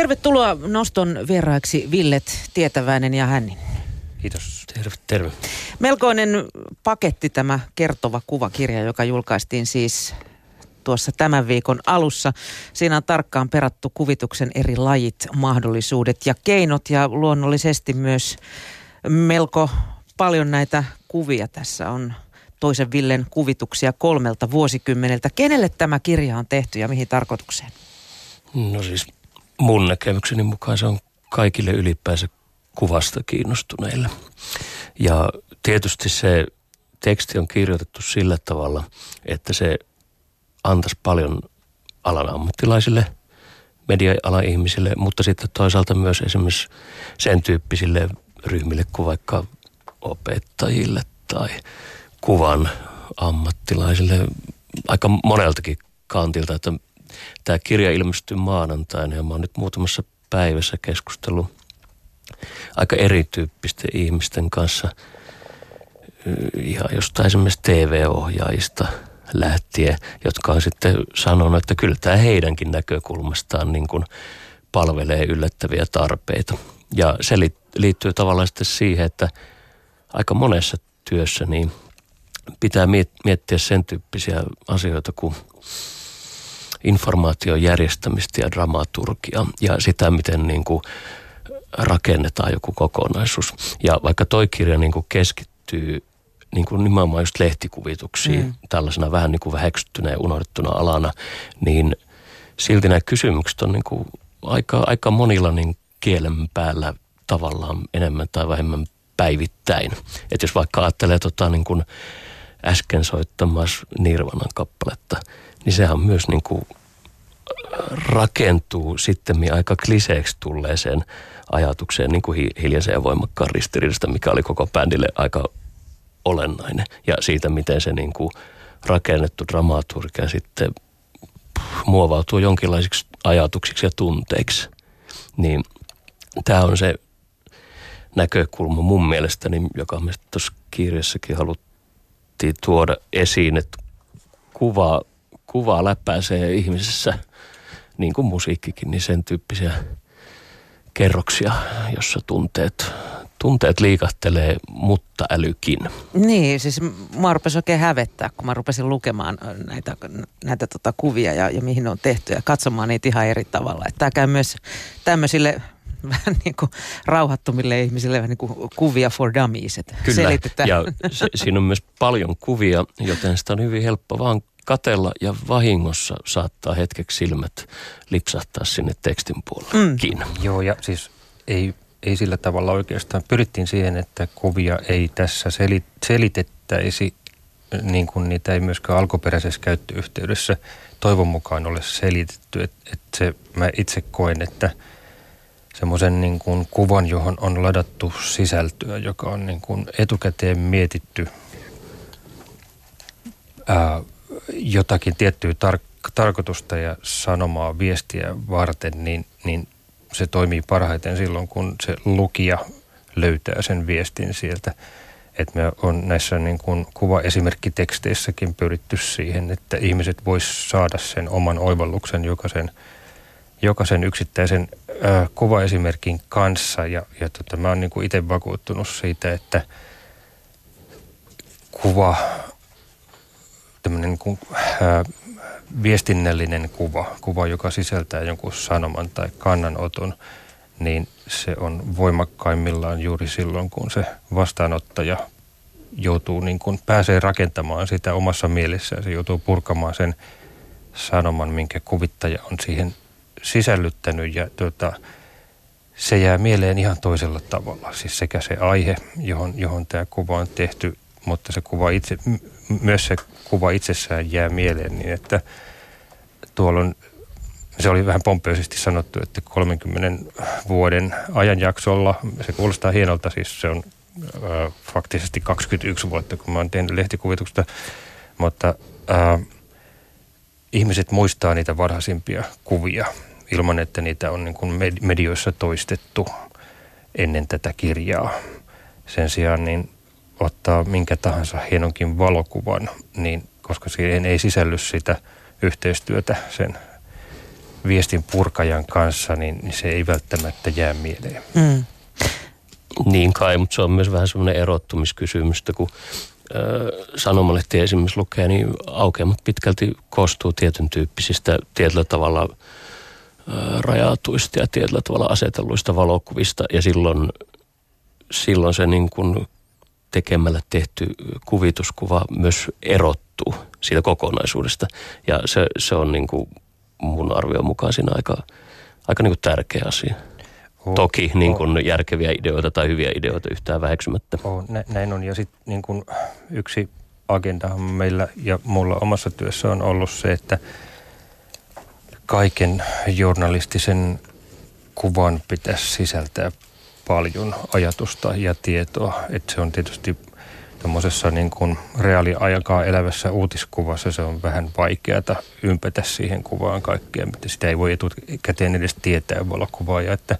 Tervetuloa noston vieraiksi Villet Tietäväinen ja Hännin. Kiitos. Terve, terve. Melkoinen paketti tämä kertova kuvakirja, joka julkaistiin siis tuossa tämän viikon alussa. Siinä on tarkkaan perattu kuvituksen eri lajit, mahdollisuudet ja keinot ja luonnollisesti myös melko paljon näitä kuvia tässä on toisen Villen kuvituksia kolmelta vuosikymmeneltä. Kenelle tämä kirja on tehty ja mihin tarkoitukseen? No siis mun näkemykseni mukaan se on kaikille ylipäänsä kuvasta kiinnostuneille. Ja tietysti se teksti on kirjoitettu sillä tavalla, että se antaisi paljon alan ammattilaisille, media-alan ihmisille, mutta sitten toisaalta myös esimerkiksi sen tyyppisille ryhmille kuin vaikka opettajille tai kuvan ammattilaisille aika moneltakin kantilta, että tämä kirja ilmestyy maanantaina ja mä oon nyt muutamassa päivässä keskustellut aika erityyppisten ihmisten kanssa ihan jostain esimerkiksi TV-ohjaajista lähtien, jotka on sitten sanonut, että kyllä tämä heidänkin näkökulmastaan niin kuin palvelee yllättäviä tarpeita. Ja se liittyy tavallaan sitten siihen, että aika monessa työssä niin pitää miettiä sen tyyppisiä asioita kuin informaation järjestämistä ja dramaturgia ja sitä, miten niin kuin rakennetaan joku kokonaisuus. Ja vaikka toi kirja niin kuin keskittyy niin kuin nimenomaan just lehtikuvituksiin mm. tällaisena vähän niin kuin väheksyttynä ja unohdettuna alana, niin silti nämä kysymykset on niin kuin aika, aika monilla niin kielen päällä tavallaan enemmän tai vähemmän päivittäin. Että jos vaikka ajattelee tota niin kuin äsken soittamassa Nirvanan kappaletta, niin sehän myös niin kuin rakentuu sitten aika kliseeksi tulleeseen ajatukseen niin kuin hiljaisen ja voimakkaan ristiriidasta, mikä oli koko bändille aika olennainen. Ja siitä, miten se niin kuin rakennettu dramaturgia sitten muovautuu jonkinlaisiksi ajatuksiksi ja tunteiksi. Niin tämä on se näkökulma mun mielestäni, joka me tuossa kirjassakin haluttiin tuoda esiin, että kuva, kuva läpäisee ihmisessä, niin kuin musiikkikin, niin sen tyyppisiä kerroksia, jossa tunteet, tunteet liikahtelee, mutta älykin. Niin, siis mä rupesin oikein hävettää, kun mä rupesin lukemaan näitä, näitä tota kuvia ja, ja mihin ne on tehty ja katsomaan niitä ihan eri tavalla. Että tämä käy myös tämmöisille vähän niin kuin rauhattomille ihmisille vähän niin kuin kuvia for dummies. Että Kyllä, selitetään. ja se, siinä on myös paljon kuvia, joten sitä on hyvin helppo vaan katella ja vahingossa saattaa hetkeksi silmät lipsahtaa sinne tekstin puolellekin. Mm. Joo, ja siis ei, ei sillä tavalla oikeastaan. Pyrittiin siihen, että kuvia ei tässä selit, selitettäisi, niin kuin niitä ei myöskään alkuperäisessä käyttöyhteydessä toivon mukaan ole selitetty. Että et se, mä itse koen, että semmoisen niin kuin kuvan, johon on ladattu sisältöä, joka on niin kuin etukäteen mietitty ää, jotakin tiettyä tar- tarkoitusta ja sanomaa viestiä varten, niin, niin se toimii parhaiten silloin, kun se lukija löytää sen viestin sieltä. Että me on näissä niin kuin kuvaesimerkkiteksteissäkin pyritty siihen, että ihmiset vois saada sen oman oivalluksen jokaisen, jokaisen yksittäisen äh, kuvaesimerkin kanssa. Ja, ja tota, mä oon niin kuin itse vakuuttunut siitä, että kuva tämmöinen niin ää, viestinnällinen kuva, kuva, joka sisältää jonkun sanoman tai kannanoton, niin se on voimakkaimmillaan juuri silloin, kun se vastaanottaja joutuu niin kuin, pääsee rakentamaan sitä omassa mielessään. Se joutuu purkamaan sen sanoman, minkä kuvittaja on siihen sisällyttänyt ja tuota, se jää mieleen ihan toisella tavalla. Siis sekä se aihe, johon, johon tämä kuva on tehty, mutta se kuva itse, myös se kuva itsessään jää mieleen niin, että tuolla on, se oli vähän pomppeisesti sanottu, että 30 vuoden ajanjaksolla, se kuulostaa hienolta, siis se on äh, faktisesti 21 vuotta, kun mä oon tehnyt lehtikuvituksesta, mutta äh, ihmiset muistaa niitä varhaisimpia kuvia ilman, että niitä on niin kuin medioissa toistettu ennen tätä kirjaa. Sen sijaan niin ottaa minkä tahansa hienonkin valokuvan, niin koska siihen ei sisälly sitä yhteistyötä sen viestin purkajan kanssa, niin, niin se ei välttämättä jää mieleen. Mm. Niin kai, mutta se on myös vähän semmoinen erottumiskysymystä, kun sanomalehti esimerkiksi lukee, niin aukeamat pitkälti koostuu tietyn tyyppisistä tietyllä tavalla rajatuista ja tietyllä tavalla asetelluista valokuvista ja silloin, silloin se niin kuin tekemällä tehty kuvituskuva myös erottuu siitä kokonaisuudesta ja se, se on niin kuin mun arvion mukaan siinä aika, aika niin kuin tärkeä asia. Oh, Toki niin kuin oh. järkeviä ideoita tai hyviä ideoita yhtään väheksymättä. Oh, nä, näin on. Ja sitten niin kuin yksi agenda meillä ja mulla omassa työssä on ollut se, että kaiken journalistisen kuvan pitäisi sisältää paljon ajatusta ja tietoa. Että se on tietysti tuommoisessa niin kuin reaaliaikaa elävässä uutiskuvassa se on vähän vaikeata ympätä siihen kuvaan kaikkea, mitä sitä ei voi etukäteen edes tietää valokuvaaja, että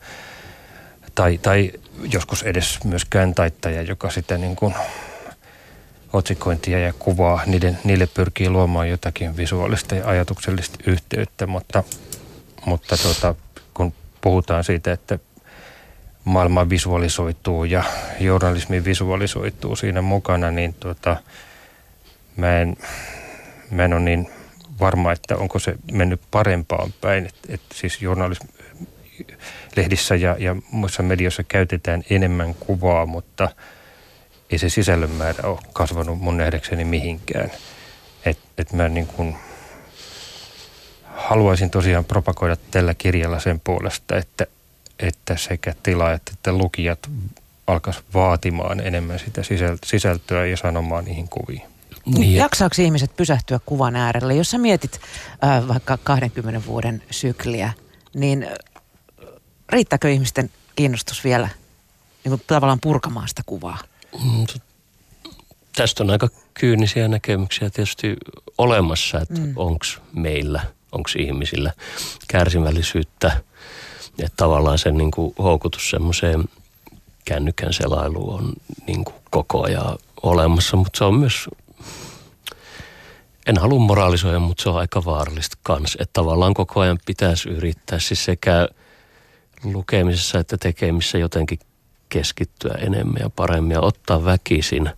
tai, tai joskus edes myöskään taittaja, joka sitä niin kuin otsikointia ja kuvaa, niiden, niille pyrkii luomaan jotakin visuaalista ja ajatuksellista yhteyttä, mutta, mutta tuota, kun puhutaan siitä, että maailma visualisoituu ja journalismi visualisoituu siinä mukana, niin tuota, mä, en, mä en ole niin varma, että onko se mennyt parempaan päin. Et, et siis journalismi, lehdissä ja, ja muissa medioissa käytetään enemmän kuvaa, mutta ei se sisällön määrä ole kasvanut mun nähdäkseni mihinkään. Et, et mä niin kuin haluaisin tosiaan propagoida tällä kirjalla sen puolesta, että, että sekä tilaajat että lukijat alkaisi vaatimaan enemmän sitä sisältöä ja sanomaan niihin kuviin. Niin. Jaksaako ihmiset pysähtyä kuvan äärelle? Jos sä mietit äh, vaikka 20 vuoden sykliä, niin riittääkö ihmisten kiinnostus vielä niin kuin tavallaan purkamaan sitä kuvaa? Mm, tästä on aika kyynisiä näkemyksiä tietysti olemassa, että mm. onko meillä, onko ihmisillä kärsivällisyyttä. Että tavallaan sen niin kuin houkutus semmoiseen kännykän selailuun on niin kuin koko ajan olemassa, mutta se on myös, en halua moraalisoida, mutta se on aika vaarallista kans. Että tavallaan koko ajan pitäisi yrittää siis sekä – lukemisessa että tekemissä jotenkin keskittyä enemmän ja paremmin ja ottaa väkisin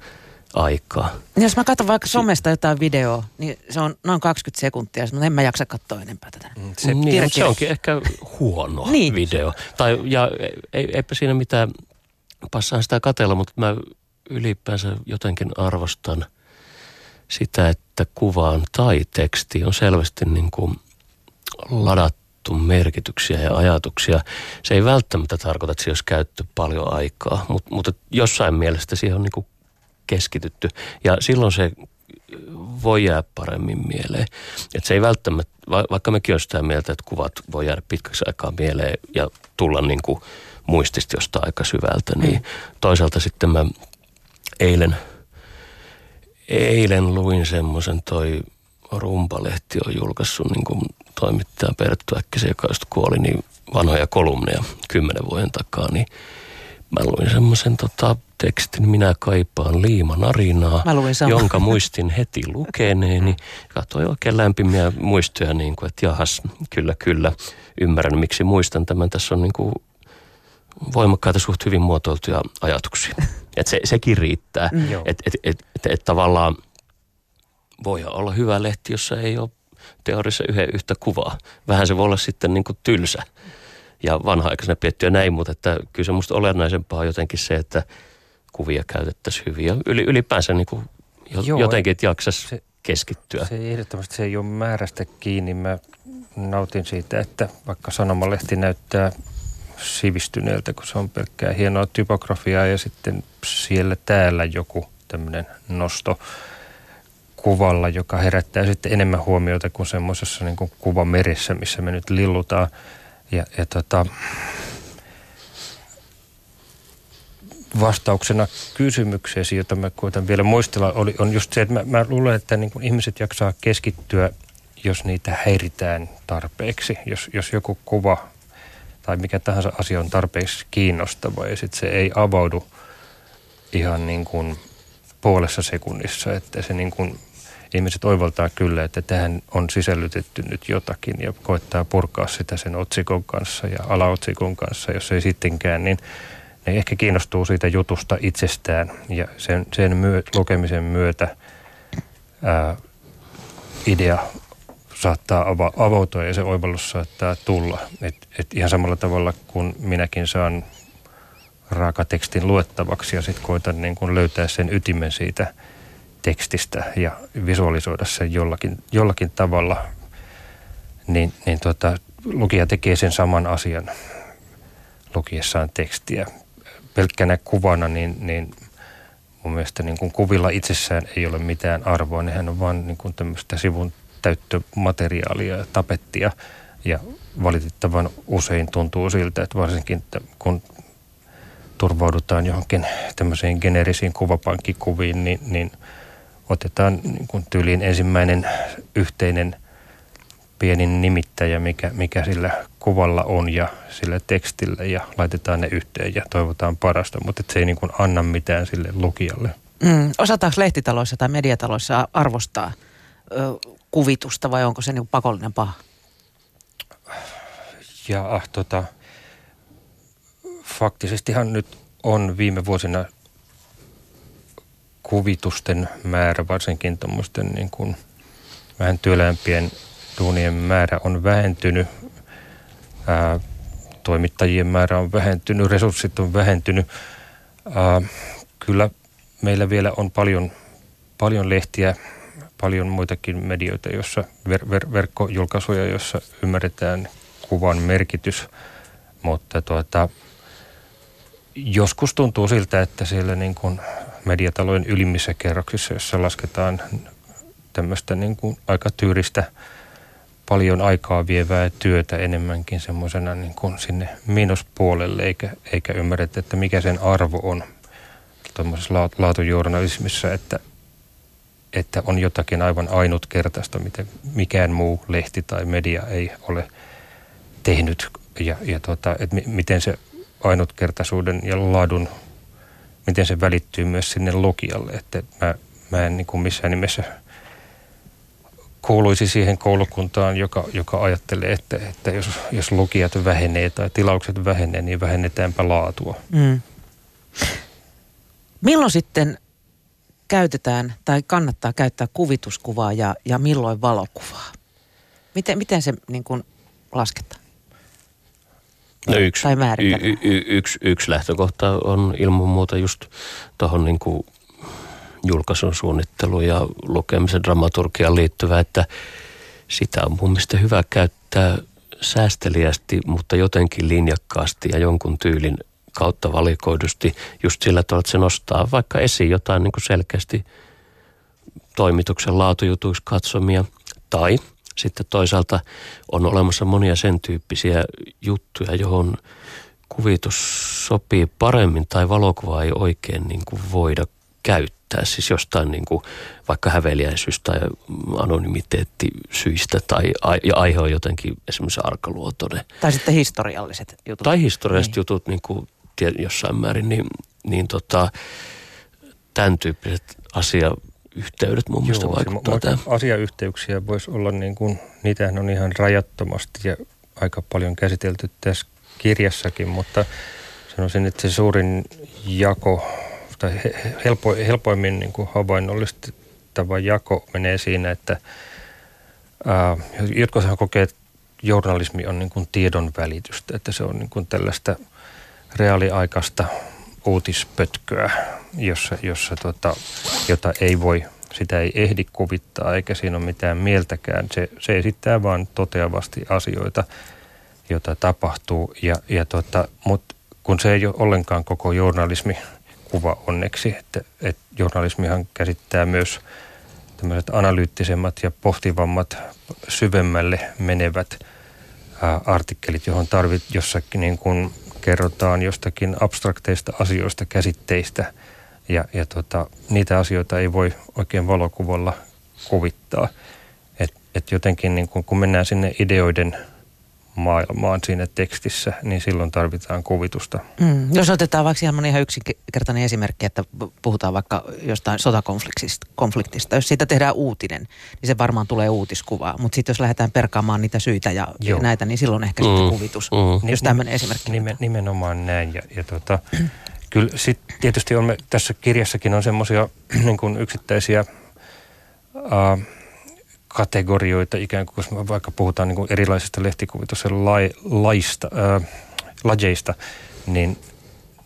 aikaa. Jos mä katson vaikka somesta jotain videoa, niin se on noin 20 sekuntia, mutta en mä jaksa katsoa enempää tätä. Mm, se, niin, se onkin ehkä huono niin. video. Tai, ja ei, eipä siinä mitään, passaa sitä katella, mutta mä ylipäänsä jotenkin arvostan sitä, että kuvaan tai teksti on selvästi niin kuin ladattu merkityksiä ja ajatuksia. Se ei välttämättä tarkoita, että siihen olisi käytetty paljon aikaa, mutta, mutta jossain mielestä siihen on niin keskitytty. Ja silloin se voi jäädä paremmin mieleen. Että se ei välttämättä, vaikka mekin on sitä mieltä, että kuvat voi jäädä pitkäksi aikaa mieleen ja tulla niin kuin muistista jostain aika syvältä, niin mm. toisaalta sitten mä eilen, eilen luin semmoisen toi Rumpalehti on julkaissut niin kuin toimittaja Perttu Äkkisen, joka just kuoli, niin vanhoja kolumneja kymmenen vuoden takaa, niin mä luin semmoisen tota, tekstin, minä kaipaan liimanarinaa, jonka muistin heti lukeneeni. Katsoin oikein lämpimiä muistoja, niin kuin, että jahas, kyllä, kyllä, ymmärrän miksi muistan tämän. Tässä on niin kuin voimakkaita, suht hyvin muotoiltuja ajatuksia. että se, sekin riittää. Mm. Että et, et, et, et, tavallaan voi olla hyvä lehti, jossa ei ole teoriassa yhden yhtä kuvaa. Vähän se voi olla sitten niin kuin tylsä ja vanha-aikaisena piettyä näin, mutta että kyllä se musta olennaisempaa on jotenkin se, että kuvia käytettäisiin hyvin ja yli, ylipäänsä niin kuin Joo, jotenkin, että jaksaisi se, keskittyä. Se ehdottomasti se ei ole määrästä kiinni. Mä nautin siitä, että vaikka sanomalehti näyttää sivistyneeltä, kun se on pelkkää hienoa typografiaa ja sitten siellä täällä joku tämmöinen nosto kuvalla, joka herättää sitten enemmän huomiota kuin semmoisessa niin kuvamerissä, missä me nyt lillutaan. Ja, ja tota, vastauksena kysymykseesi, jota mä koitan vielä muistella, oli, on just se, että mä, mä luulen, että niin kuin ihmiset jaksaa keskittyä, jos niitä häiritään tarpeeksi. Jos, jos joku kuva tai mikä tahansa asia on tarpeeksi kiinnostava ja sitten se ei avaudu ihan niin kuin puolessa sekunnissa, että se niin kuin ihmiset oivaltaa kyllä, että tähän on sisällytetty nyt jotakin ja koittaa purkaa sitä sen otsikon kanssa ja alaotsikon kanssa. Jos ei sittenkään, niin ne ehkä kiinnostuu siitä jutusta itsestään ja sen, sen myö, lukemisen myötä ää, idea saattaa ava, avautua ja se oivallus saattaa tulla. Et, et ihan samalla tavalla kuin minäkin saan raakatekstin luettavaksi ja sitten koitan niin kun löytää sen ytimen siitä tekstistä ja visualisoida sen jollakin, jollakin tavalla, niin, niin tota, lukija tekee sen saman asian lukiessaan tekstiä. Pelkkänä kuvana, niin, niin mun mielestä niin kuin kuvilla itsessään ei ole mitään arvoa. Nehän on vain niin kuin tämmöistä sivun täyttömateriaalia ja tapettia. Ja valitettavan usein tuntuu siltä, että varsinkin että kun turvaudutaan johonkin tämmöisiin geneerisiin kuvapankkikuviin, niin, niin otetaan niin kuin tyyliin ensimmäinen yhteinen pieni nimittäjä, mikä, mikä sillä kuvalla on ja sillä tekstillä ja laitetaan ne yhteen ja toivotaan parasta, mutta se ei niin kuin anna mitään sille lukijalle. Mm, osataanko lehtitaloissa tai mediataloissa arvostaa ö, kuvitusta vai onko se niin pakollinen paha? Ja ah, tota, faktisestihan nyt on viime vuosina kuvitusten määrä, varsinkin tuommoisten niin kuin vähän työlämpien duunien määrä on vähentynyt. Ää, toimittajien määrä on vähentynyt, resurssit on vähentynyt. Ää, kyllä meillä vielä on paljon, paljon lehtiä, paljon muitakin medioita, joissa ver, ver, verkkojulkaisuja, joissa ymmärretään kuvan merkitys, mutta tuota, joskus tuntuu siltä, että siellä niin kuin mediatalojen ylimmissä kerroksissa, jossa lasketaan tämmöistä niin kuin aika tyyristä, paljon aikaa vievää työtä enemmänkin semmoisena niin kuin sinne miinuspuolelle, eikä, eikä ymmärretä, että mikä sen arvo on tuommoisessa laatujournalismissa, että, että on jotakin aivan ainutkertaista, mitä mikään muu lehti tai media ei ole tehnyt ja, ja tota, että miten se ainutkertaisuuden ja laadun, miten se välittyy myös sinne lukijalle. Että mä, mä en niin kuin missään nimessä kuuluisi siihen koulukuntaan, joka, joka ajattelee, että, että jos, jos lukijat vähenee tai tilaukset vähenee, niin vähennetäänpä laatua. Mm. Milloin sitten käytetään tai kannattaa käyttää kuvituskuvaa ja, ja milloin valokuvaa? Miten, miten se niin kuin lasketaan? No yksi, tai y, y, y, yksi, yksi lähtökohta on ilman muuta just tuohon niin kuin julkaisun suunnittelu ja lukemisen dramaturgiaan liittyvä, että sitä on mun mielestä hyvä käyttää säästeliästi, mutta jotenkin linjakkaasti ja jonkun tyylin kautta valikoidusti just sillä tavalla, että se nostaa vaikka esiin jotain niin kuin selkeästi toimituksen laatujutuiksi katsomia tai – sitten toisaalta on olemassa monia sen tyyppisiä juttuja, johon kuvitus sopii paremmin tai valokuvaa ei oikein niin kuin voida käyttää. Siis jostain niin kuin vaikka häveliäisyys- tai anonymiteettisyistä tai ja aihe on jotenkin esimerkiksi arkaluotoinen. Tai sitten historialliset jutut. Tai historialliset niin. jutut niin kuin jossain määrin, niin, niin tota, tämän tyyppiset asia yhteydet mun mielestä Joo, vaikuttaa tähän. Asiayhteyksiä voisi olla niin kuin, niitähän on ihan rajattomasti ja aika paljon käsitelty tässä kirjassakin, mutta sanoisin, että se suurin jako tai helpo, helpoimmin niin kuin havainnollistettava jako menee siinä, että ää, jotkuthan kokee, että journalismi on niin kuin tiedon välitystä, että se on niin kuin tällaista reaaliaikaista uutispötköä, jossa, jossa tota, jota ei voi, sitä ei ehdi kuvittaa eikä siinä ole mitään mieltäkään. Se, se esittää vain toteavasti asioita, joita tapahtuu. Ja, ja tota, Mutta kun se ei ole ollenkaan koko journalismi kuva onneksi, että, että journalismihan käsittää myös tämmöiset analyyttisemmat ja pohtivammat, syvemmälle menevät ää, artikkelit, johon tarvit jossakin niin kuin kerrotaan jostakin abstrakteista asioista, käsitteistä ja, ja tota, niitä asioita ei voi oikein valokuvalla kuvittaa. Et, et jotenkin niin kun, kun mennään sinne ideoiden maailmaan siinä tekstissä, niin silloin tarvitaan kuvitusta. Mm. Jos otetaan vaikka ihan, ihan yksinkertainen esimerkki, että puhutaan vaikka jostain sotakonfliktista, konfliktista. jos siitä tehdään uutinen, niin se varmaan tulee uutiskuvaa. Mutta sitten jos lähdetään perkaamaan niitä syitä ja, ja näitä, niin silloin ehkä mm. sitten kuvitus. Mm. Jos tämmöinen esimerkki. Nimen, nimenomaan näin. Ja, ja tota, kyllä sitten tietysti on me, tässä kirjassakin on semmoisia niin yksittäisiä... Uh, kategorioita ikään kuin, koska vaikka puhutaan niin kuin erilaisista lehtikuvituksen lai, laista, ää, lajeista, niin,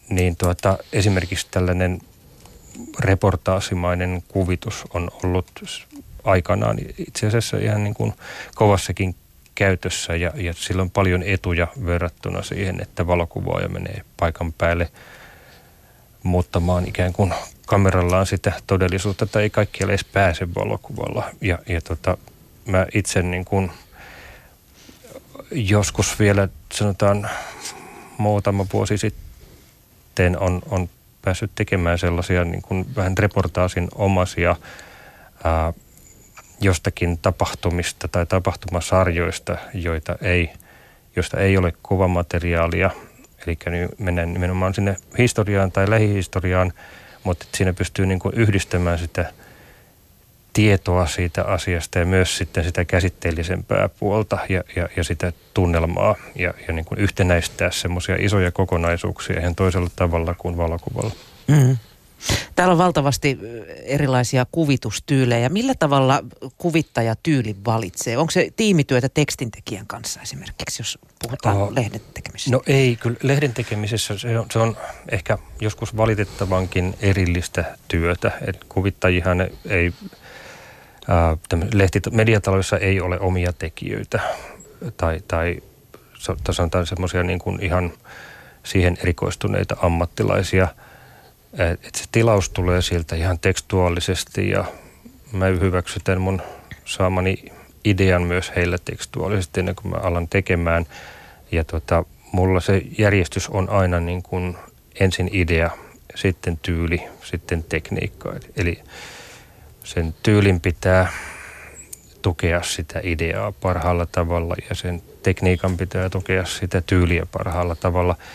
niin tuota, esimerkiksi tällainen reportaasimainen kuvitus on ollut aikanaan itse asiassa ihan niin kuin kovassakin käytössä ja, ja sillä on paljon etuja verrattuna siihen, että valokuvaaja menee paikan päälle muuttamaan ikään kuin kamerallaan sitä todellisuutta tai ei kaikki edes pääse valokuvalla. Ja, ja tota, mä itse niin kuin joskus vielä sanotaan muutama vuosi sitten on, on päässyt tekemään sellaisia niin kuin vähän reportaasin omasia ää, jostakin tapahtumista tai tapahtumasarjoista, joita ei, josta ei ole kuvamateriaalia. Eli mennään nimenomaan sinne historiaan tai lähihistoriaan – mutta siinä pystyy niin kuin yhdistämään sitä tietoa siitä asiasta ja myös sitten sitä käsitteellisempää puolta ja, ja, ja sitä tunnelmaa ja, ja niin kuin yhtenäistää semmoisia isoja kokonaisuuksia ihan toisella tavalla kuin valokuvalla. Mm. Täällä on valtavasti erilaisia kuvitustyylejä. Millä tavalla kuvittaja tyyli valitsee? Onko se tiimityötä tekstintekijän kanssa esimerkiksi, jos puhutaan oh, lehden tekemisestä? No ei, kyllä lehden tekemisessä se on, se on ehkä joskus valitettavankin erillistä työtä. Et kuvittajihan ei, äh, lehti, mediataloissa ei ole omia tekijöitä tai, tai sanotaan semmoisia niin kuin ihan siihen erikoistuneita ammattilaisia – että se tilaus tulee sieltä ihan tekstuaalisesti ja mä hyväksytän mun saamani idean myös heille tekstuaalisesti ennen kuin mä alan tekemään. Ja tota, mulla se järjestys on aina niin kuin ensin idea, sitten tyyli, sitten tekniikka. Eli sen tyylin pitää tukea sitä ideaa parhaalla tavalla ja sen tekniikan pitää tukea sitä tyyliä parhaalla tavalla –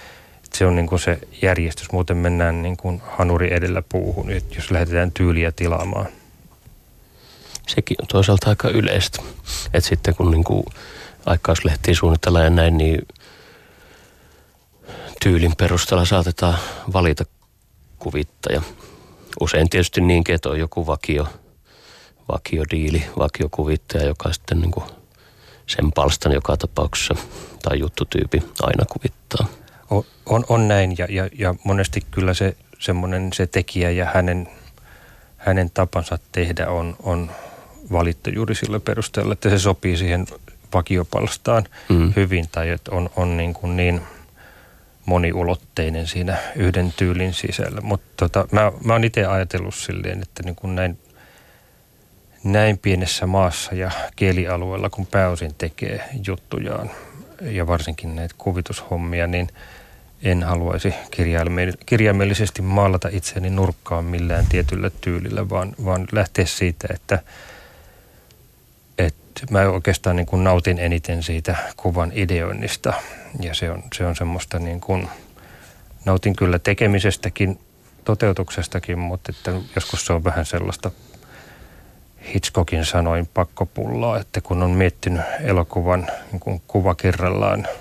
se on niin kuin se järjestys. Muuten mennään niin kuin hanuri edellä puuhun, jos lähdetään tyyliä tilaamaan. Sekin on toisaalta aika yleistä. Että sitten kun niin kuin aikauslehtiä suunnitellaan ja näin, niin tyylin perusteella saatetaan valita kuvittaja. Usein tietysti niinkin, että on joku vakio, vakiodiili, vakiokuvittaja, joka sitten niin kuin sen palstan joka tapauksessa tai juttutyypi aina kuvittaa on, on näin ja, ja, ja monesti kyllä se semmoinen se tekijä ja hänen, hänen tapansa tehdä on, on valittu juuri sillä perusteella, että se sopii siihen vakiopalstaan mm. hyvin tai että on, on niin, kuin niin moniulotteinen siinä yhden tyylin sisällä. Mutta tota, mä, mä oon itse ajatellut silleen, että niin kuin näin, näin pienessä maassa ja kielialueella, kun pääosin tekee juttujaan ja varsinkin näitä kuvitushommia, niin – en haluaisi kirjaimellisesti maalata itseäni nurkkaan millään tietyllä tyylillä, vaan, vaan lähteä siitä, että, että mä oikeastaan niin kuin nautin eniten siitä kuvan ideoinnista. Ja se on, se on semmoista niin kuin, nautin kyllä tekemisestäkin, toteutuksestakin, mutta että joskus se on vähän sellaista Hitchcockin sanoin pakkopullaa, että kun on miettinyt elokuvan niin kuin kuva kerrallaan –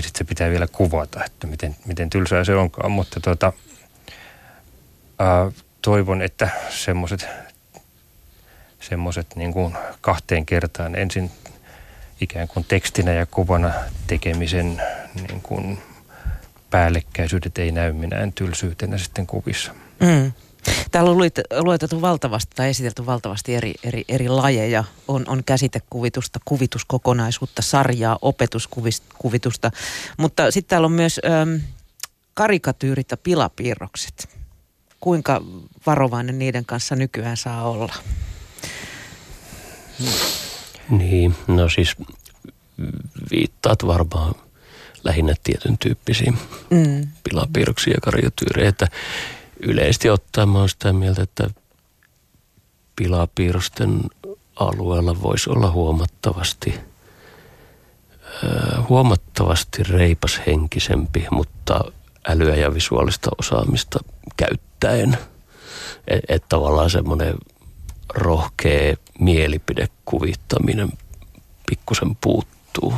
ja sitten se pitää vielä kuvata, että miten, miten tylsää se onkaan. Mutta tota, ää, toivon, että semmoiset semmoiset niin kuin kahteen kertaan ensin ikään kuin tekstinä ja kuvana tekemisen niin kuin päällekkäisyydet ei näy minään tylsyytenä sitten kuvissa. Mm. Täällä on luetettu valtavasti tai esitelty valtavasti eri, eri, eri lajeja. On, on käsitekuvitusta, kuvituskokonaisuutta, sarjaa, opetuskuvitusta. Mutta sitten täällä on myös äm, karikatyyrit ja pilapiirrokset. Kuinka varovainen niiden kanssa nykyään saa olla? Niin, no siis viittaat varmaan lähinnä tietyn tyyppisiin mm. pilapiirroksia ja karikatyyrejä, että yleisesti ottaen mä sitä mieltä, että pilapiirrosten alueella voisi olla huomattavasti huomattavasti reipashenkisempi, mutta älyä ja visuaalista osaamista käyttäen. Että et tavallaan semmoinen rohkea mielipidekuvittaminen pikkusen puuttuu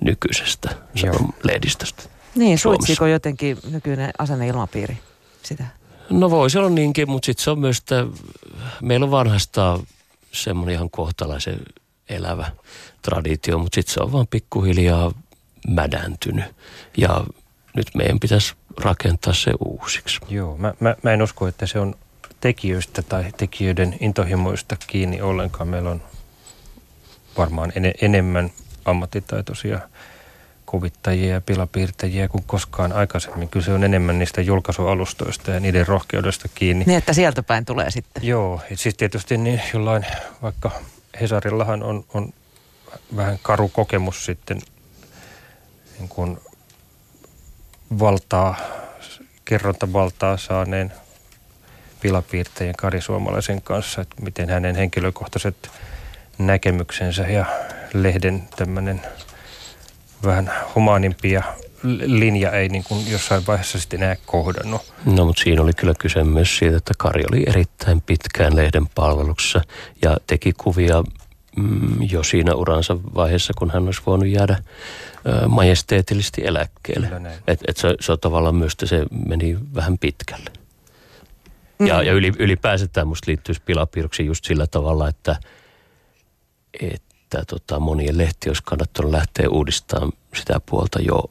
nykyisestä lehdistöstä. Niin, suitsiko jotenkin nykyinen asenneilmapiiri sitä? No voisi olla niinkin, mutta sitten se on myös, että meillä on vanhasta semmoinen ihan kohtalaisen elävä traditio, mutta sitten se on vaan pikkuhiljaa mädäntynyt. Ja nyt meidän pitäisi rakentaa se uusiksi. Joo, mä, mä, mä en usko, että se on tekijöistä tai tekijöiden intohimoista kiinni ollenkaan. Meillä on varmaan en, enemmän ammattitaitoisia kuvittajia ja pilapiirtäjiä kuin koskaan aikaisemmin. Kyse on enemmän niistä julkaisualustoista ja niiden rohkeudesta kiinni. Niin, että sieltä päin tulee sitten. Joo, siis tietysti niin jollain, vaikka Hesarillahan on, on vähän karu kokemus sitten niin kuin valtaa, kerrontavaltaa saaneen pilapiirtäjän Kari Suomalaisen kanssa, että miten hänen henkilökohtaiset näkemyksensä ja lehden tämmöinen vähän humaanimpia linja ei niin kuin jossain vaiheessa sitten enää kohdannut. No mutta siinä oli kyllä kyse myös siitä, että Kari oli erittäin pitkään lehden palveluksessa ja teki kuvia mm, jo siinä uransa vaiheessa, kun hän olisi voinut jäädä ö, majesteetillisesti eläkkeelle. Et, et se, se on tavallaan myös, että se meni vähän pitkälle. Mm. Ja, ja yli, ylipäänsä tämä musta liittyisi pilapiirroksiin just sillä tavalla, että, että tota, monien lehti olisi kannattanut lähteä uudistamaan sitä puolta jo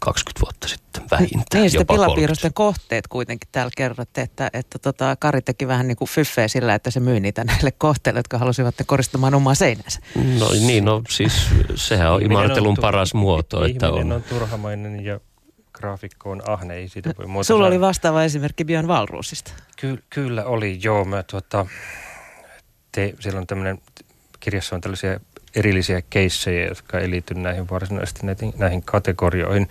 20 vuotta sitten vähintään. Niin, sitten pilapiirrosten kohteet kuitenkin täällä kerrotte, että, että tota, Kari teki vähän niin kuin fyffeä sillä, että se myi niitä näille kohteille, jotka halusivat koristamaan omaa seinänsä. No niin, no siis sehän on imartelun paras muoto. Että on. on turhamainen ja graafikko on ahne, ei siitä voi muuta Sulla oli vastaava esimerkki Björn Valruusista. Ky- kyllä oli, joo. Mä, tuota, te, siellä on tämmöinen, kirjassa on tällaisia erillisiä keissejä, jotka ei liity näihin varsinaisesti näihin, näihin kategorioihin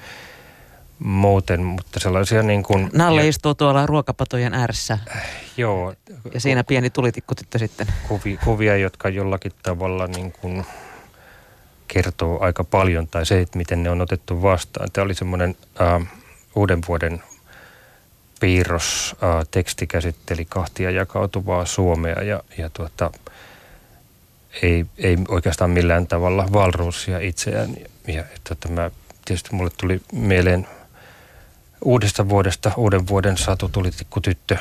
muuten, mutta sellaisia niin kuin... Nalle ja, istuu tuolla ruokapatojen ääressä. Äh, joo. Ja siinä ku, pieni tulitikkutyttö sitten. Kuvi, kuvia, jotka jollakin tavalla niin kuin kertoo aika paljon, tai se, että miten ne on otettu vastaan. Tämä oli semmoinen äh, uuden vuoden piirros, äh, teksti käsitteli kahtia jakautuvaa Suomea, ja, ja tuota, ei, ei oikeastaan millään tavalla valruusia itseään. Ja että tämä, tietysti mulle tuli mieleen uudesta vuodesta, uuden vuoden satu tuli tyttö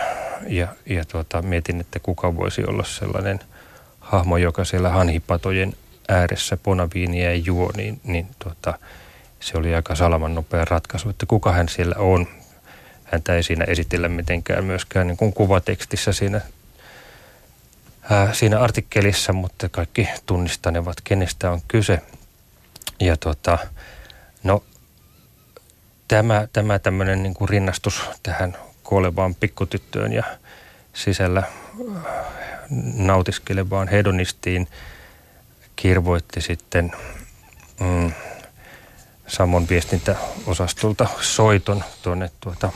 ja, ja tuota, mietin, että kuka voisi olla sellainen hahmo, joka siellä hanhipatojen ääressä ponaviiniä juo, niin, niin tuota, se oli aika salaman nopea ratkaisu, että kuka hän siellä on. Häntä ei siinä esitellä mitenkään myöskään niin kuin kuvatekstissä siinä siinä artikkelissa, mutta kaikki tunnistanevat, kenestä on kyse. Ja tuota, no, tämä, tämä tämmöinen niin kuin rinnastus tähän kuolevaan pikkutyttöön ja sisällä nautiskelevaan hedonistiin kirvoitti sitten mm, Samon viestintäosastolta soiton tuonne tuota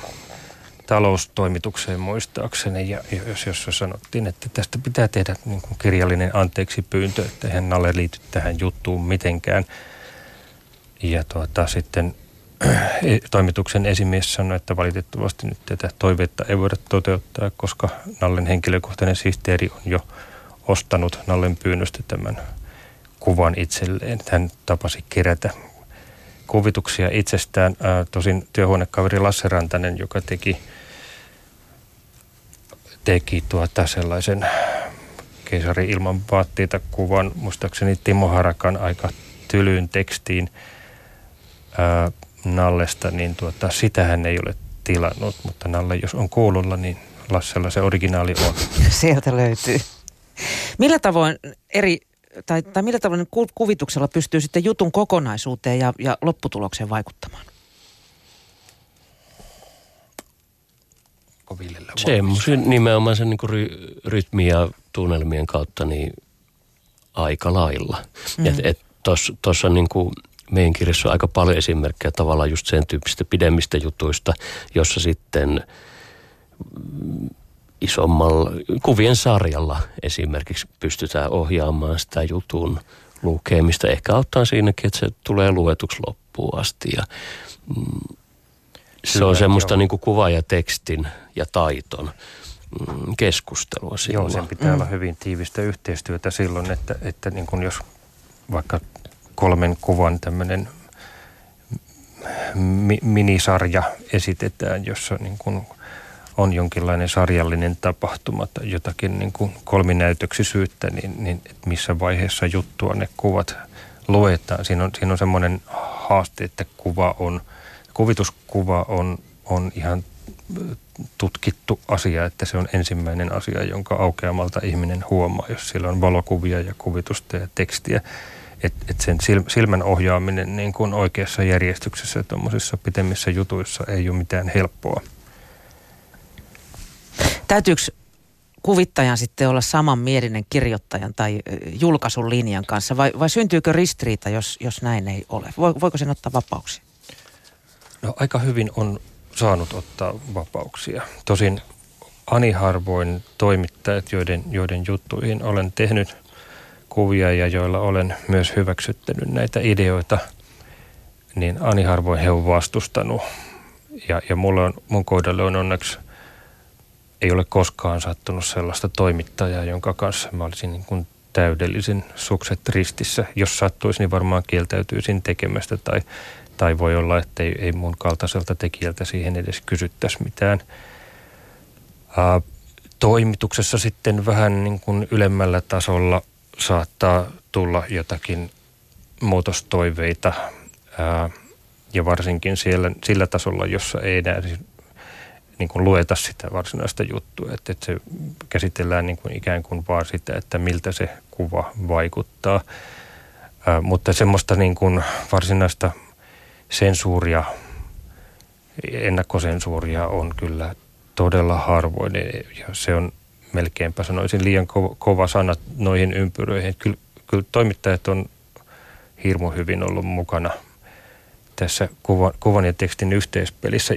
taloustoimitukseen muistaakseni. Ja jos, jos sanottiin, että tästä pitää tehdä niin kuin kirjallinen anteeksi pyyntö, että eihän Nalle liity tähän juttuun mitenkään. Ja tuota, sitten e, toimituksen esimies sanoi, että valitettavasti nyt tätä toivetta ei voida toteuttaa, koska Nallen henkilökohtainen sihteeri on jo ostanut Nallen pyynnöstä tämän kuvan itselleen. Hän tapasi kerätä kuvituksia itsestään. tosin työhuonekaveri Lasse Rantanen, joka teki teki tuota sellaisen keisari ilman vaatteita kuvan, muistaakseni Timo Harakan aika tylyyn tekstiin ää, Nallesta, niin tuota, sitä hän ei ole tilannut, mutta Nalle, jos on kuululla, niin Lassella se originaali on. Sieltä löytyy. Millä tavoin eri, tai, tai millä tavoin kuvituksella pystyy sitten jutun kokonaisuuteen ja, ja lopputulokseen vaikuttamaan? viljellä. Semmoisen nimenomaan sen niin ry, rytmi ja tunnelmien kautta niin aika lailla. Mm. Et, et Tuossa niin meidän kirjassa on aika paljon esimerkkejä tavallaan just sen tyyppistä pidemmistä jutuista, jossa sitten isommalla kuvien sarjalla esimerkiksi pystytään ohjaamaan sitä jutun lukemista. Ehkä auttaa siinäkin, että se tulee luetuksi loppuun asti ja mm, se on semmoista niin kuin kuva ja tekstin ja taiton mm, keskustelua silloin. Joo, sen pitää mm. olla hyvin tiivistä yhteistyötä silloin, että, että niin kuin jos vaikka kolmen kuvan tämmöinen mi- minisarja esitetään, jossa niin kuin on jonkinlainen sarjallinen tapahtuma tai jotakin niin kuin kolminäytöksisyyttä, niin, niin missä vaiheessa juttua ne kuvat luetaan. Siinä on, siinä on semmoinen haaste, että kuva on, kuvituskuva on, on ihan tutkittu asia, että se on ensimmäinen asia, jonka aukeamalta ihminen huomaa, jos siellä on valokuvia ja kuvitusta ja tekstiä. Että et sen silmän ohjaaminen niin kuin oikeassa järjestyksessä tuommoisissa pitemmissä jutuissa ei ole mitään helppoa. Täytyykö kuvittajan sitten olla samanmielinen kirjoittajan tai julkaisun linjan kanssa vai, vai syntyykö ristiriita, jos, jos näin ei ole? Voiko sen ottaa vapauksia? No aika hyvin on saanut ottaa vapauksia. Tosin ani harvoin toimittajat, joiden, joiden juttuihin olen tehnyt kuvia ja joilla olen myös hyväksyttänyt näitä ideoita, niin ani harvoin he on vastustanut. Ja, ja mulla on, mun kohdalle on onneksi ei ole koskaan sattunut sellaista toimittajaa, jonka kanssa mä olisin niin kuin täydellisen sukset ristissä. Jos sattuisi, niin varmaan kieltäytyisin tekemästä tai, tai voi olla, että ei, ei mun kaltaiselta tekijältä siihen edes kysyttäisi mitään. Ää, toimituksessa sitten vähän niin kuin ylemmällä tasolla saattaa tulla jotakin muutostoiveita ää, ja varsinkin siellä, sillä tasolla, jossa ei enää niin kuin lueta sitä varsinaista juttua, että, että se käsitellään niin kuin ikään kuin vaan sitä, että miltä se kuva vaikuttaa. Ää, mutta semmoista niin kuin varsinaista sensuuria, ennakkosensuuria on kyllä todella harvoin ja se on melkeinpä sanoisin liian kova, kova sana noihin ympyröihin. Kyllä, kyllä toimittajat on hirmu hyvin ollut mukana tässä kuvan, kuvan ja tekstin yhteispelissä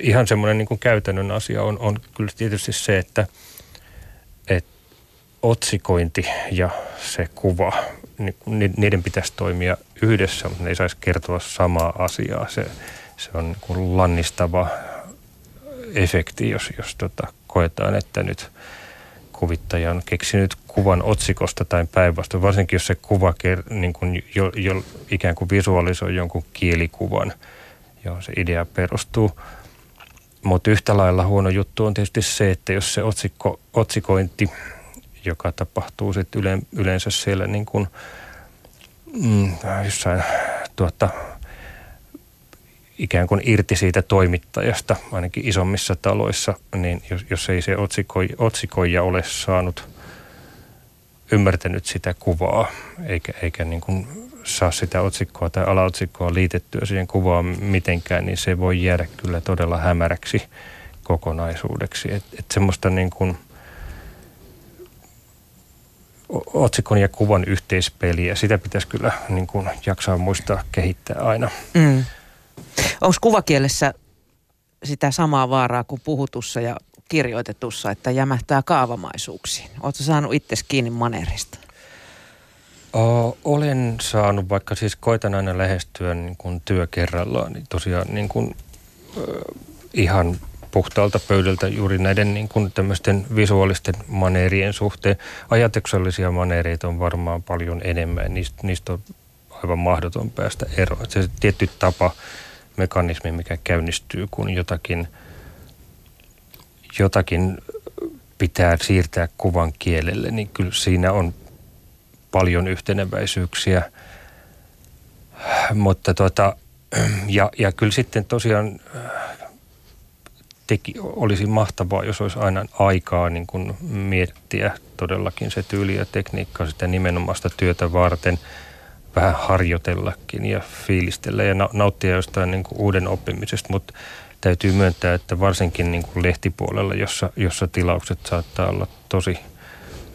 ihan semmoinen niin kuin käytännön asia on, on kyllä tietysti se, että, että otsikointi ja se kuva, niin niiden pitäisi toimia yhdessä, mutta ne ei saisi kertoa samaa asiaa. Se, se on niin kuin lannistava efekti, jos, jos tota, koetaan, että nyt kuvittaja on keksinyt kuvan otsikosta tai päinvastoin, varsinkin jos se kuva niin kuin jo, jo, ikään kuin visualisoi jonkun kielikuvan, johon se idea perustuu – mutta yhtä lailla huono juttu on tietysti se, että jos se otsikko, otsikointi, joka tapahtuu sitten yle, yleensä siellä niin kuin, mm, jossain tuota, ikään kuin irti siitä toimittajasta, ainakin isommissa taloissa, niin jos, jos ei se otsikoi, otsikoija ole saanut ymmärtänyt sitä kuvaa, eikä, eikä niin kuin saa sitä otsikkoa tai alaotsikkoa liitettyä siihen kuvaan mitenkään, niin se voi jäädä kyllä todella hämäräksi kokonaisuudeksi. Että et semmoista niin kuin otsikon ja kuvan yhteispeliä, sitä pitäisi kyllä niin kuin jaksaa muistaa kehittää aina. Mm. Onko kuvakielessä sitä samaa vaaraa kuin puhutussa ja kirjoitetussa, että jämähtää kaavamaisuuksiin? Oletko saanut itse kiinni manerista? O, olen saanut, vaikka siis koitan aina lähestyä niin kuin työ kerrallaan, niin tosiaan niin kuin, ö, ihan puhtaalta pöydältä juuri näiden niin kuin tämmöisten visuaalisten maneerien suhteen. Ajatuksellisia maneereita on varmaan paljon enemmän, niistä, niistä on aivan mahdoton päästä eroon. Se tietty tapa, mekanismi, mikä käynnistyy, kun jotakin, jotakin pitää siirtää kuvan kielelle, niin kyllä siinä on paljon yhteneväisyyksiä. Mutta tota, ja, ja kyllä sitten tosiaan teki, olisi mahtavaa, jos olisi aina aikaa niin kuin miettiä todellakin se tyyli ja tekniikka sitä nimenomaista työtä varten, vähän harjoitellakin ja fiilistellä ja nauttia jostain niin kuin uuden oppimisesta, mutta täytyy myöntää, että varsinkin niin kuin lehtipuolella, jossa, jossa tilaukset saattaa olla tosi –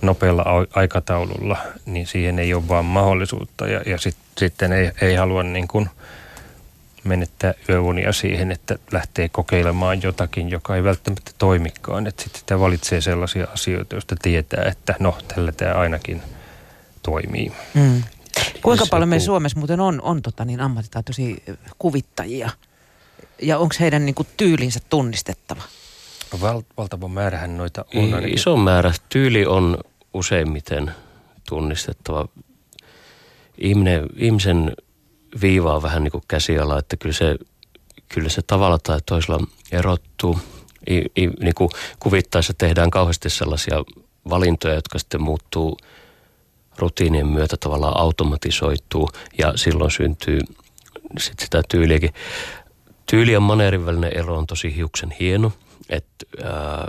nopealla aikataululla, niin siihen ei ole vaan mahdollisuutta. Ja, ja sit, sitten ei, ei halua niin kuin menettää yöunia siihen, että lähtee kokeilemaan jotakin, joka ei välttämättä toimikaan. Että sitten sitä valitsee sellaisia asioita, joista tietää, että no, tällä tämä ainakin toimii. Mm. Kuinka paljon meillä Suomessa muuten on, on tota niin, ammattitaitoisia kuvittajia? Ja onko heidän niin kuin, tyylinsä tunnistettava? Val, valtava määrähän noita on. Ainakin. Iso määrä. Tyyli on useimmiten tunnistettava. Ihminen, ihmisen viivaa vähän niin kuin käsiala, että kyllä se, kyllä se tavalla tai toisella erottuu. I, i, niin kuin kuvittaessa tehdään kauheasti sellaisia valintoja, jotka sitten muuttuu rutiinien myötä tavallaan automatisoituu ja silloin syntyy sit sitä tyyliäkin. Tyyli ja maneerin välinen ero on tosi hiuksen hieno, että ää,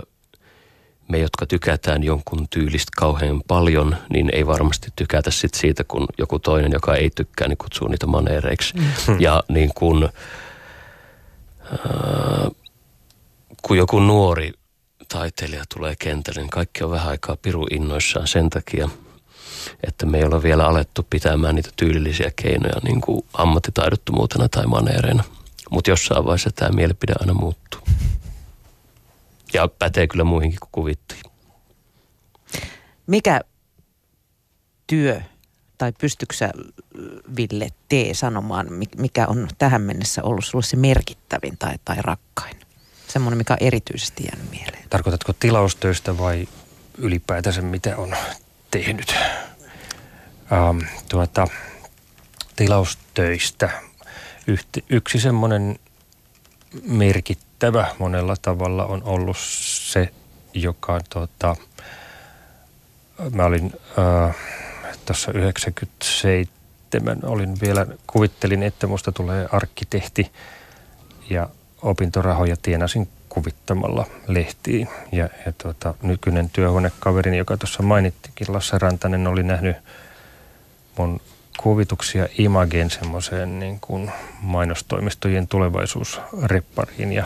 me, jotka tykätään jonkun tyylistä kauhean paljon, niin ei varmasti tykätä sit siitä, kun joku toinen, joka ei tykkää, niin kutsuu niitä maneereiksi. Mm. Ja niin kun, ää, kun joku nuori taiteilija tulee kentälle, niin kaikki on vähän aikaa piru innoissaan sen takia, että me ei ole vielä alettu pitämään niitä tyylillisiä keinoja niin kuin ammattitaidottomuutena tai maneereina. Mutta jossain vaiheessa tämä mielipide aina muuttuu. Ja pätee kyllä muihinkin kuin kuvittajiin. Mikä työ tai pystyksä Ville tee sanomaan, mikä on tähän mennessä ollut sulle se merkittävin tai, tai rakkain? Semmoinen, mikä on erityisesti jäänyt mieleen. Tarkoitatko tilaustöistä vai ylipäätänsä mitä on tehnyt? Ähm, tuota, tilaustöistä. Yksi semmoinen merkittävä monella tavalla on ollut se, joka tota, mä olin äh, tuossa 97, olin vielä, kuvittelin, että musta tulee arkkitehti ja opintorahoja tienasin kuvittamalla lehtiin. Ja, ja tuota, nykyinen työhuonekaverini, joka tuossa mainittikin, Lasse Rantanen, oli nähnyt mun kuvituksia Imagen semmoiseen niin kuin mainostoimistojen tulevaisuusreppariin ja,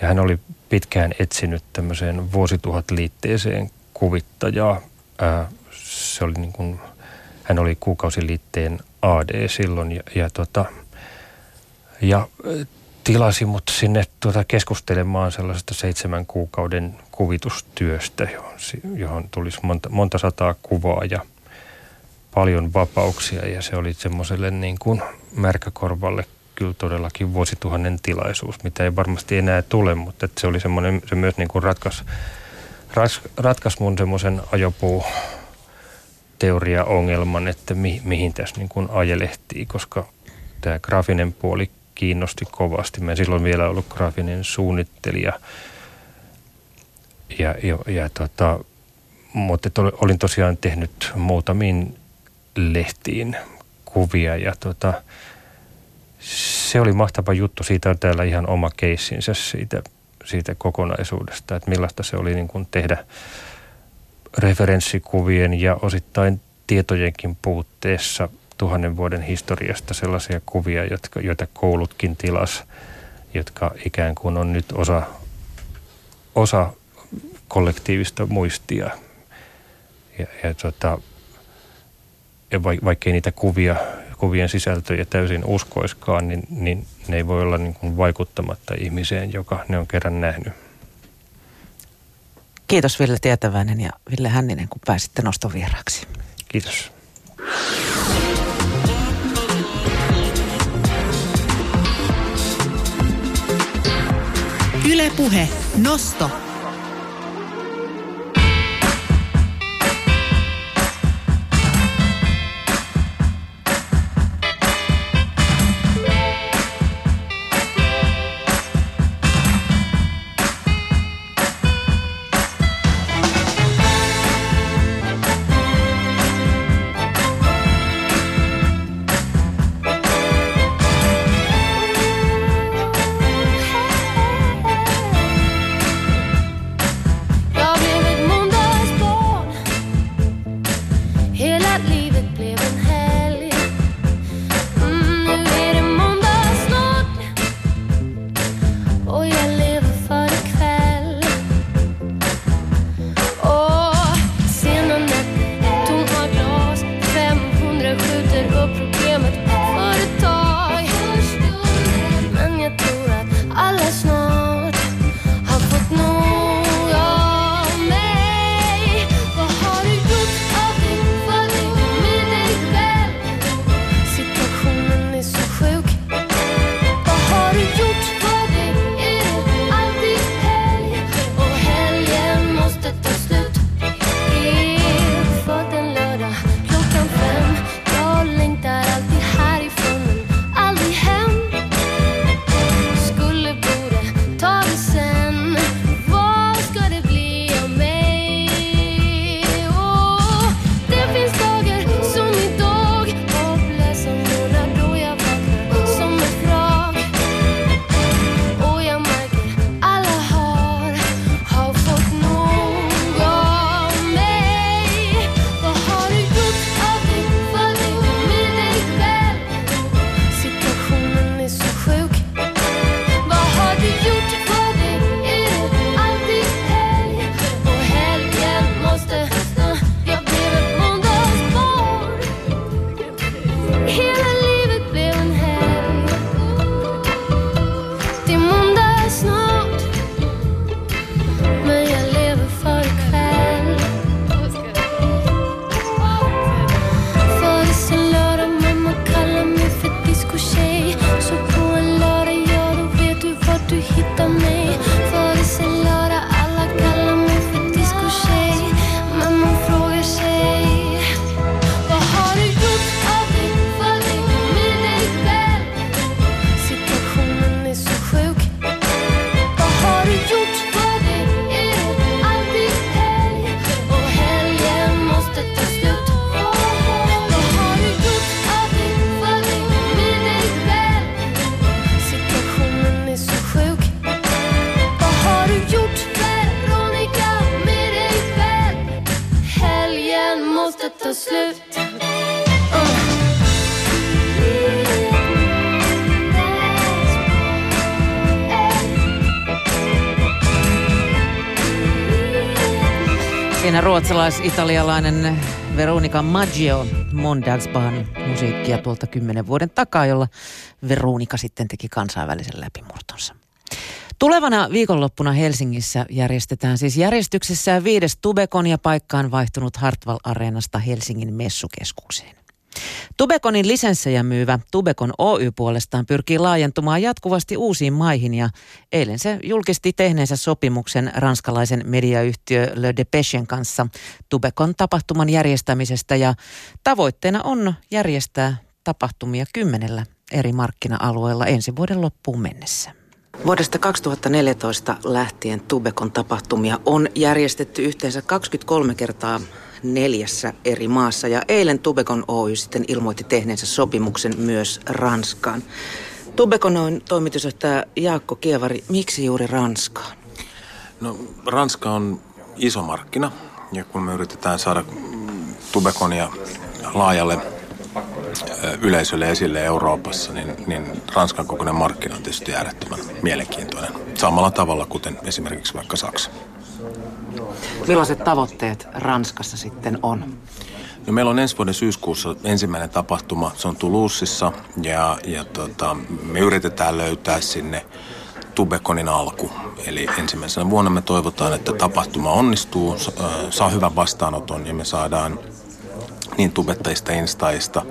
ja hän oli pitkään etsinyt tämmöiseen vuosituhatliitteeseen kuvittajaa. Ää, se oli niin kuin, hän oli kuukausiliitteen AD silloin ja, ja, tota, ja tilasi mut sinne tuota keskustelemaan sellaisesta seitsemän kuukauden kuvitustyöstä, johon, johon tulisi monta, monta sataa kuvaa ja – paljon vapauksia ja se oli semmoiselle niin kuin märkäkorvalle kyllä todellakin vuosituhannen tilaisuus, mitä ei varmasti enää tule, mutta se oli semmoinen, se myös niin kuin ratkaisi ras, ratkas mun semmoisen ajopuu teoriaongelman, että mi, mihin tässä niin kuin ajelehtii, koska tämä graafinen puoli kiinnosti kovasti. Mä silloin vielä ollut graafinen suunnittelija ja, ja, ja tota, mutta olin tosiaan tehnyt muutamiin lehtiin kuvia ja tota, se oli mahtava juttu. Siitä on täällä ihan oma keissinsä siitä, siitä kokonaisuudesta, että millaista se oli niin kuin tehdä referenssikuvien ja osittain tietojenkin puutteessa tuhannen vuoden historiasta sellaisia kuvia, jotka, joita koulutkin tilas, jotka ikään kuin on nyt osa, osa kollektiivista muistia. Ja, ja tota, vaikkei niitä kuvia, kuvien sisältöjä täysin uskoiskaan, niin, niin ne ei voi olla niin kuin vaikuttamatta ihmiseen, joka ne on kerran nähnyt. Kiitos Ville Tietäväinen ja Ville Hänninen, kun pääsitte nostovieraaksi. Kiitos. Ylepuhe Nosto. Siinä ruotsalais-italialainen Veronica Maggio Mondagsbahn musiikkia tuolta kymmenen vuoden takaa, jolla Veronica sitten teki kansainvälisen läpimurtonsa. Tulevana viikonloppuna Helsingissä järjestetään siis järjestyksessä viides Tubekon ja paikkaan vaihtunut Hartwall Areenasta Helsingin messukeskukseen. Tubekonin lisenssejä myyvä Tubekon Oy puolestaan pyrkii laajentumaan jatkuvasti uusiin maihin ja eilen se julkisti tehneensä sopimuksen ranskalaisen mediayhtiö Le Depechen kanssa Tubekon tapahtuman järjestämisestä ja tavoitteena on järjestää tapahtumia kymmenellä eri markkina-alueella ensi vuoden loppuun mennessä. Vuodesta 2014 lähtien Tubekon tapahtumia on järjestetty yhteensä 23 kertaa neljässä eri maassa ja eilen Tubekon Oy sitten ilmoitti tehneensä sopimuksen myös Ranskaan. Tubekon on toimitusjohtaja Jaakko Kievari, miksi juuri Ranskaan? No Ranska on iso markkina ja kun me yritetään saada Tubekonia laajalle yleisölle esille Euroopassa, niin, niin Ranskan kokoinen markkina on tietysti äärettömän mielenkiintoinen. Samalla tavalla kuten esimerkiksi vaikka Saksa. Millaiset tavoitteet Ranskassa sitten on? No meillä on ensi vuoden syyskuussa ensimmäinen tapahtuma, se on Toulousessa ja, ja tota, me yritetään löytää sinne Tubekonin alku. Eli ensimmäisenä vuonna me toivotaan, että tapahtuma onnistuu, saa hyvän vastaanoton ja me saadaan niin tubettajista, instaista,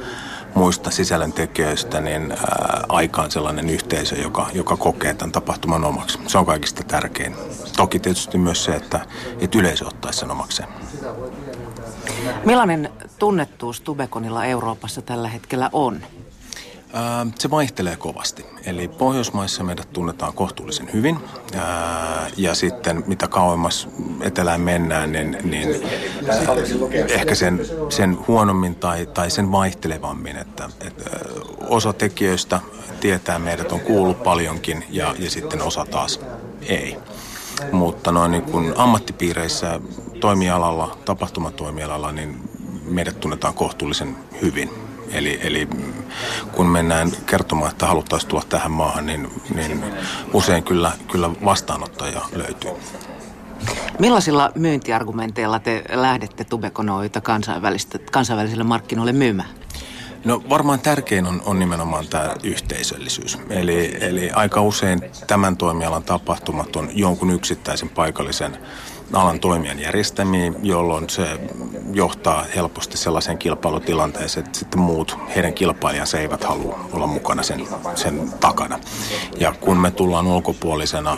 muista sisällöntekijöistä, niin aikaan sellainen yhteisö, joka, joka kokee tämän tapahtuman omaksi. Se on kaikista tärkein. Toki tietysti myös se, että, että yleisö ottaisi sen omakseen. Millainen tunnettuus Tubekonilla Euroopassa tällä hetkellä on? Se vaihtelee kovasti. Eli Pohjoismaissa meidät tunnetaan kohtuullisen hyvin. Ja sitten mitä kauemmas etelään mennään, niin, niin ehkä sen, sen huonommin tai, tai sen vaihtelevammin. Että, että osa tekijöistä tietää meidät on kuullut paljonkin ja, ja sitten osa taas ei. Mutta noin niin kuin ammattipiireissä, toimialalla, tapahtumatoimialalla, niin meidät tunnetaan kohtuullisen hyvin Eli, eli kun mennään kertomaan, että haluttaisiin tulla tähän maahan, niin, niin usein kyllä, kyllä vastaanottaja löytyy. Millaisilla myyntiargumenteilla te lähdette tubekonoita kansainvälisille markkinoille myymään? No varmaan tärkein on, on nimenomaan tämä yhteisöllisyys. Eli, eli aika usein tämän toimialan tapahtumat on jonkun yksittäisen paikallisen alan toimijan järjestämiä, jolloin se johtaa helposti sellaiseen kilpailutilanteeseen, että sitten muut, heidän kilpailijansa eivät halua olla mukana sen, sen takana. Ja kun me tullaan ulkopuolisena,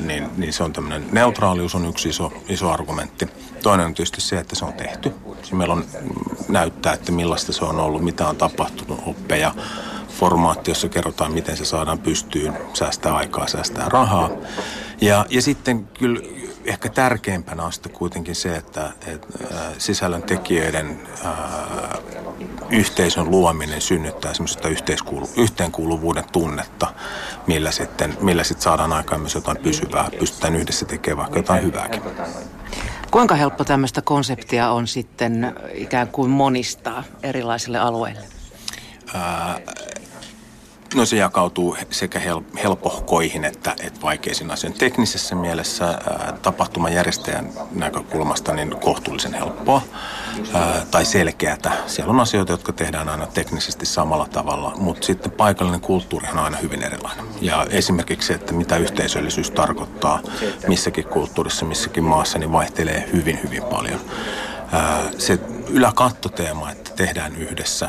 niin, niin se on tämmöinen neutraalius on yksi iso, iso argumentti. Toinen on tietysti se, että se on tehty. Se meillä on näyttää, että millaista se on ollut, mitä on tapahtunut, oppeja, formaatti, jossa kerrotaan, miten se saadaan pystyyn, säästää aikaa, säästää rahaa. Ja, ja sitten kyllä ehkä tärkeimpänä on sitten kuitenkin se, että, että sisällön tekijöiden ää, yhteisön luominen synnyttää semmoista yhteenkuuluvuuden tunnetta, millä sitten, millä sitten saadaan aikaan myös jotain pysyvää, pystytään yhdessä tekemään vaikka jotain hyvääkin. Kuinka helppo tämmöistä konseptia on sitten ikään kuin monistaa erilaisille alueille? Ää, No se jakautuu sekä hel- helpohkoihin että, että vaikeisiin asioihin. Teknisessä mielessä ää, tapahtuman järjestäjän näkökulmasta niin kohtuullisen helppoa ää, tai selkeätä. Siellä on asioita, jotka tehdään aina teknisesti samalla tavalla, mutta sitten paikallinen kulttuuri on aina hyvin erilainen. Ja esimerkiksi se, että mitä yhteisöllisyys tarkoittaa missäkin kulttuurissa, missäkin maassa, niin vaihtelee hyvin, hyvin paljon se yläkattoteema, että tehdään yhdessä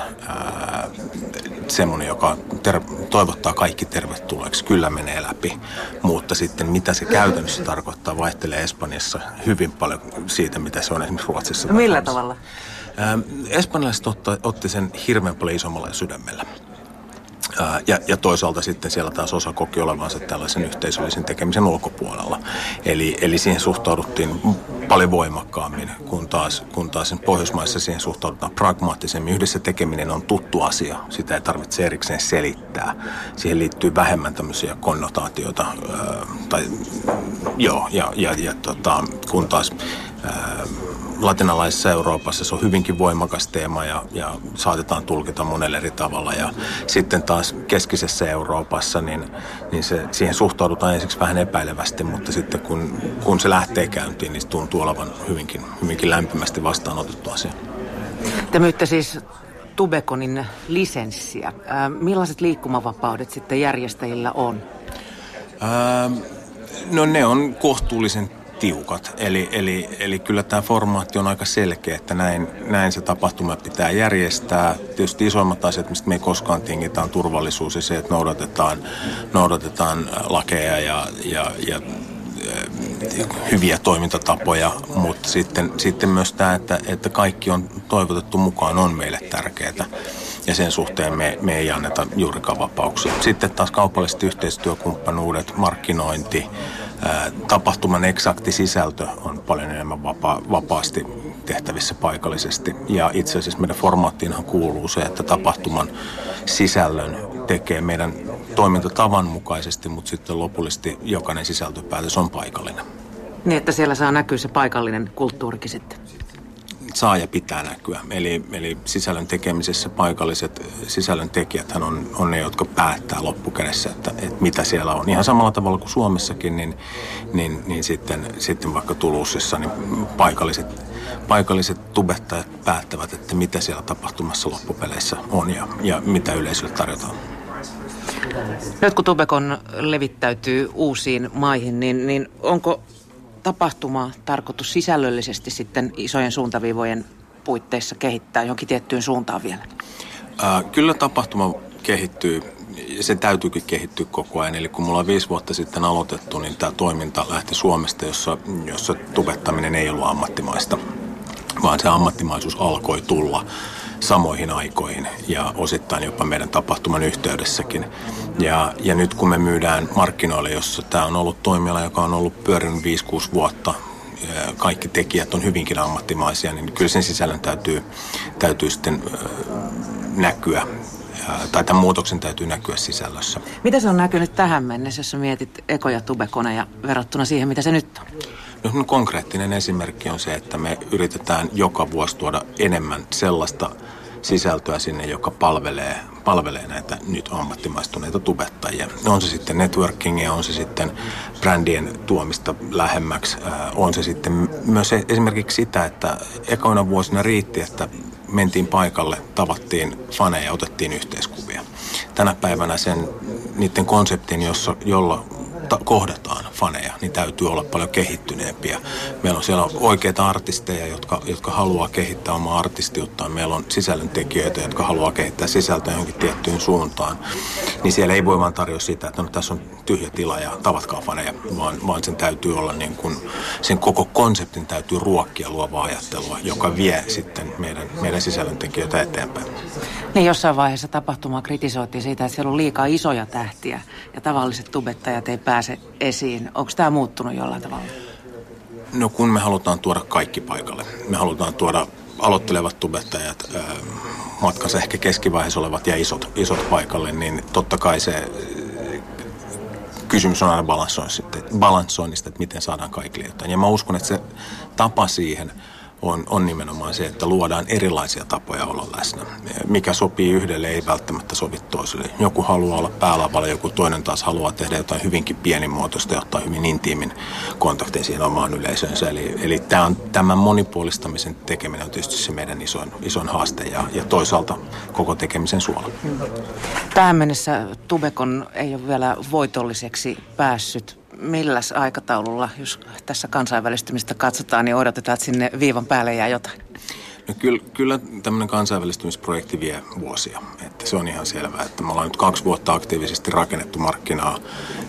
semmoinen, joka ter- toivottaa kaikki tervetulleeksi, kyllä menee läpi. Mutta sitten mitä se käytännössä tarkoittaa, vaihtelee Espanjassa hyvin paljon siitä, mitä se on esimerkiksi Ruotsissa. No millä tavalla? Espanjalaiset otti sen hirveän paljon isommalla sydämellä. Ja, ja toisaalta sitten siellä taas osa koki olevansa tällaisen yhteisöllisen tekemisen ulkopuolella. Eli, eli siihen suhtauduttiin paljon voimakkaammin, kun taas, kun taas sen Pohjoismaissa siihen suhtaudutaan pragmaattisemmin. Yhdessä tekeminen on tuttu asia, sitä ei tarvitse erikseen selittää. Siihen liittyy vähemmän tämmöisiä konnotaatioita, tai joo, ja, ja, ja tota, kun taas latinalaisessa Euroopassa se on hyvinkin voimakas teema ja, ja saatetaan tulkita monella eri tavalla. Ja sitten taas keskisessä Euroopassa, niin, niin se, siihen suhtaudutaan ensiksi vähän epäilevästi, mutta sitten kun, kun se lähtee käyntiin, niin se tuntuu olevan hyvinkin, hyvinkin lämpimästi vastaanotettu asia. Te myytte siis Tubekonin lisenssiä. Millaiset liikkumavapaudet sitten järjestäjillä on? Ähm, no ne on kohtuullisen tiukat. Eli, eli, eli kyllä tämä formaatti on aika selkeä, että näin, näin se tapahtuma pitää järjestää. Tietysti isoimmat asiat, mistä me ei koskaan tingitä, on turvallisuus ja se, että noudatetaan, noudatetaan lakeja ja, ja, ja hyviä toimintatapoja, mutta sitten, sitten myös tämä, että, että kaikki on toivotettu mukaan, on meille tärkeää. Ja sen suhteen me, me ei anneta juurikaan vapauksia. Sitten taas kaupalliset yhteistyökumppanuudet, markkinointi, tapahtuman eksakti sisältö on paljon enemmän vapaa, vapaasti tehtävissä paikallisesti. Ja itse asiassa meidän formaattiinhan kuuluu se, että tapahtuman sisällön tekee meidän toimintatavan mukaisesti, mutta sitten lopullisesti jokainen sisältöpäätös on paikallinen. Niin, että siellä saa näkyä se paikallinen kulttuurikin sitten saa ja pitää näkyä. Eli, eli sisällön tekemisessä paikalliset sisällön tekijät on, on ne, jotka päättää loppukädessä, että, että mitä siellä on. Ihan samalla tavalla kuin Suomessakin, niin, niin, niin sitten, sitten vaikka Tulusissa niin paikalliset, paikalliset tubettajat päättävät, että mitä siellä tapahtumassa loppupeleissä on ja, ja mitä yleisölle tarjotaan. Nyt kun Tubekon levittäytyy uusiin maihin, niin, niin onko tapahtuma tarkoitus sisällöllisesti sitten isojen suuntaviivojen puitteissa kehittää jonkin tiettyyn suuntaan vielä? Ää, kyllä tapahtuma kehittyy ja se täytyykin kehittyä koko ajan. Eli kun mulla on viisi vuotta sitten aloitettu, niin tämä toiminta lähti Suomesta, jossa, jossa tubettaminen ei ollut ammattimaista, vaan se ammattimaisuus alkoi tulla samoihin aikoihin ja osittain jopa meidän tapahtuman yhteydessäkin. Ja, ja nyt kun me myydään markkinoille, jossa tämä on ollut toimiala, joka on ollut pyörinyt 5-6 vuotta, kaikki tekijät on hyvinkin ammattimaisia, niin kyllä sen sisällön täytyy, täytyy sitten näkyä tai tämän muutoksen täytyy näkyä sisällössä. Mitä se on näkynyt tähän mennessä, jos mietit Eko- ja Tubekoneja verrattuna siihen, mitä se nyt on? No, konkreettinen esimerkki on se, että me yritetään joka vuosi tuoda enemmän sellaista sisältöä sinne, joka palvelee, palvelee näitä nyt ammattimaistuneita tubettajia. On se sitten networkingia, on se sitten brändien tuomista lähemmäksi, on se sitten myös e- esimerkiksi sitä, että ekoina vuosina riitti, että mentiin paikalle, tavattiin faneja, otettiin yhteiskuvia. Tänä päivänä sen niiden konseptin, jossa, jolla kohdataan faneja, niin täytyy olla paljon kehittyneempiä. Meillä on siellä oikeita artisteja, jotka, jotka haluaa kehittää omaa artistiutta. Meillä on sisällöntekijöitä, jotka haluaa kehittää sisältöä johonkin tiettyyn suuntaan. Niin siellä ei voi vaan tarjota sitä, että no, tässä on tyhjä tila ja tavatkaa faneja, vaan, vaan sen täytyy olla niin kuin, sen koko konseptin täytyy ruokkia luovaa ajattelua, joka vie sitten meidän, meidän sisällöntekijöitä eteenpäin. Niin jossain vaiheessa tapahtumaa kritisoitiin siitä, että siellä on liikaa isoja tähtiä ja tavalliset tubettajat ei pääse esiin. Onko tämä muuttunut jollain tavalla? No kun me halutaan tuoda kaikki paikalle. Me halutaan tuoda aloittelevat tubettajat, matkansa ehkä keskivaiheessa olevat ja isot, isot paikalle, niin totta kai se kysymys on aina balansoinnista, että miten saadaan kaikille jotain. Ja mä uskon, että se tapa siihen – on, on nimenomaan se, että luodaan erilaisia tapoja olla läsnä. Mikä sopii yhdelle, ei välttämättä sovi toiselle. Joku haluaa olla päälavalla, joku toinen taas haluaa tehdä jotain hyvinkin pienimuotoista ja ottaa hyvin intiimin kontaktin siihen omaan yleisönsä. Eli, eli tämä on, tämän monipuolistamisen tekeminen on tietysti se meidän isoin, isoin haaste ja, ja toisaalta koko tekemisen suola. Tähän mennessä Tubekon ei ole vielä voitolliseksi päässyt milläs aikataululla, jos tässä kansainvälistymistä katsotaan, niin odotetaan, että sinne viivan päälle jää jotain? No kyllä, kyllä tämmöinen kansainvälistymisprojekti vie vuosia. Että se on ihan selvää, että me ollaan nyt kaksi vuotta aktiivisesti rakennettu markkinaa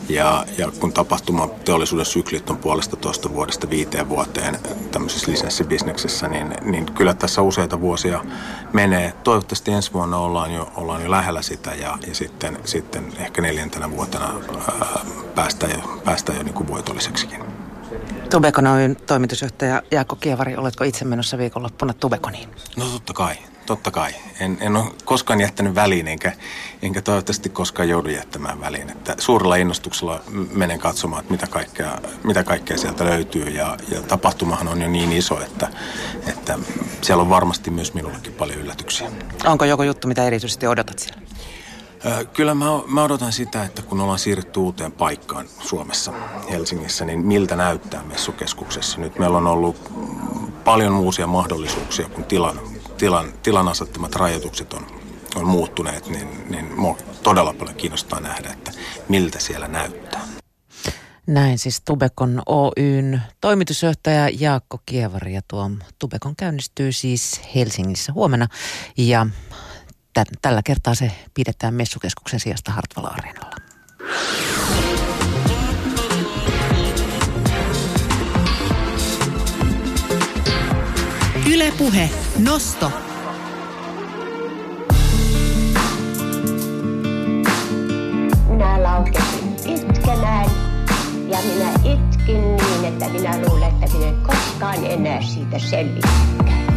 ja, ja kun tapahtuma teollisuuden syklit on puolesta toista vuodesta viiteen vuoteen tämmöisessä lisenssibisneksessä, niin, niin kyllä tässä useita vuosia menee. Toivottavasti ensi vuonna ollaan jo, ollaan jo lähellä sitä ja, ja sitten, sitten ehkä neljäntenä vuotena ää, päästään jo, päästään jo niin kuin voitolliseksikin. Tubekon toimitusjohtaja Jaakko Kievari, oletko itse menossa viikonloppuna Tubekoniin? No totta kai. totta kai. En, en ole koskaan jättänyt väliin, enkä, enkä toivottavasti koskaan joudu jättämään väliin. Että suurella innostuksella menen katsomaan, että mitä kaikkea, mitä kaikkea sieltä löytyy. Ja, ja tapahtumahan on jo niin iso, että, että siellä on varmasti myös minullekin paljon yllätyksiä. Onko joku juttu, mitä erityisesti odotat siellä? Kyllä mä, mä odotan sitä, että kun ollaan siirrytty uuteen paikkaan Suomessa, Helsingissä, niin miltä näyttää messukeskuksessa. Nyt meillä on ollut paljon uusia mahdollisuuksia, kun tilan, tilan, tilan asettamat rajoitukset on, on muuttuneet, niin, niin todella paljon kiinnostaa nähdä, että miltä siellä näyttää. Näin siis Tubekon Oyn toimitusjohtaja Jaakko Kievari ja tuo Tubekon käynnistyy siis Helsingissä huomenna ja tällä kertaa se pidetään messukeskuksen sijasta Hartwall Areenalla. Ylepuhe Nosto. Minä laukesin itkenään ja minä itkin niin, että minä luulen, että minä en koskaan enää siitä selviäkään.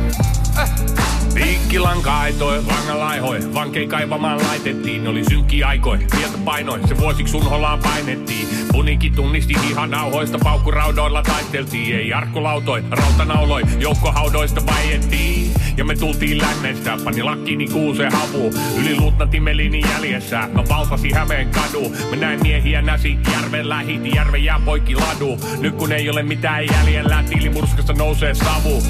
Piikkilanka aitoi, langalla aihoi, vankein kaivamaan laitettiin. Oli synkki aikoi, mieltä painoi, se vuosiksi unholaan painettiin. Punikin tunnisti ihan nauhoista, paukkuraudoilla taisteltiin. Ei arkkulautoi, rautanauloi, joukkohaudoista vaiettiin. Ja me tultiin lännestä, pani lakkini kuuseen havu. Yli luutnantti melini jäljessä, mä valtasin Hämeen kadu. Mä näin miehiä näsi, järven lähiti, järven jää poikki ladu. Nyt kun ei ole mitään jäljellä, tiilimurskassa nousee savu.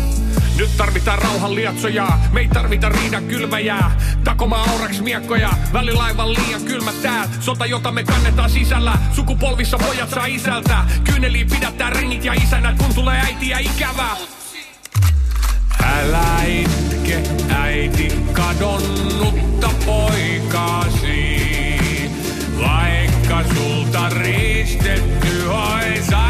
Nyt tarvitaan rauhan liatsoja, me ei tarvita riidan kylmäjää. Takoma auraks miekkoja, välilaivan liian kylmä tää. Sota, jota me kannetaan sisällä, sukupolvissa pojat saa isältä. Kyyneliin pidättää ringit ja isänät, kun tulee äitiä ikävä. Älä itke, äiti, kadonnutta poikasi. Vaikka sulta riistetty ois